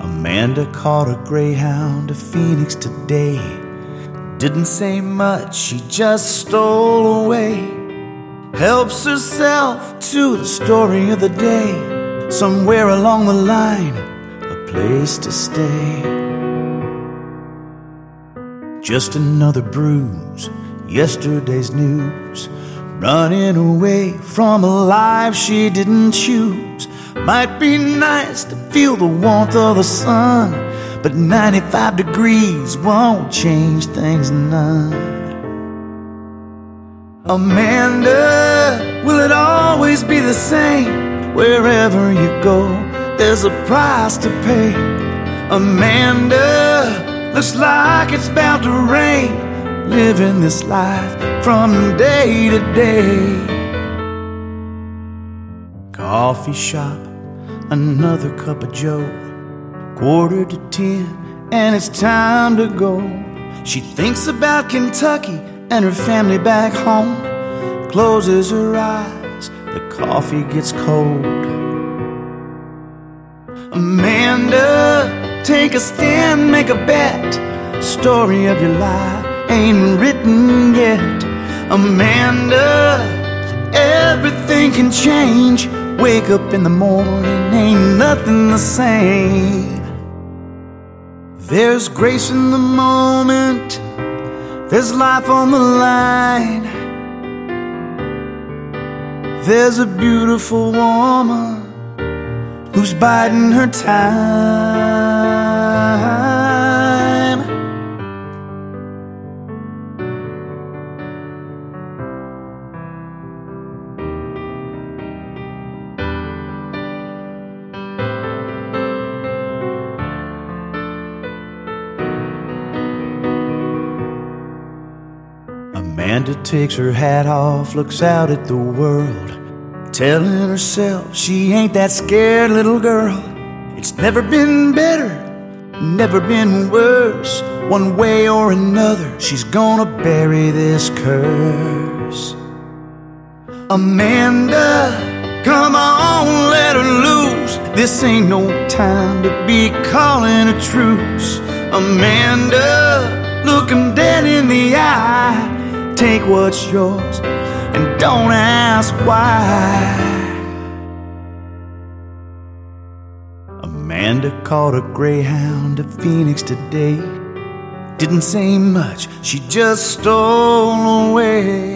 Amanda caught a greyhound to Phoenix today. Didn't say much, she just stole away. Helps herself to the story of the day. Somewhere along the line, a place to stay. Just another bruise, yesterday's news. Running away from a life she didn't choose. Might be nice to feel the warmth of the sun, but 95 degrees won't change things none. Amanda, will it always be the same? Wherever you go, there's a price to pay. Amanda, looks like it's about to rain. Living this life from day to day. Coffee shop, another cup of joe. Quarter to ten, and it's time to go. She thinks about Kentucky and her family back home. Closes her eyes, the coffee gets cold. Amanda, take a stand, make a bet. Story of your life ain't written yet. Amanda, everything can change. Wake up in the morning, ain't nothing the same. There's grace in the moment, there's life on the line. There's a beautiful woman who's biding her time. Amanda takes her hat off, looks out at the world, telling herself she ain't that scared little girl. It's never been better, never been worse. One way or another, she's gonna bury this curse. Amanda, come on, let her loose. This ain't no time to be calling a truce. Amanda, look him dead in the eye. Take what's yours and don't ask why. Amanda caught a greyhound to Phoenix today. Didn't say much, she just stole away.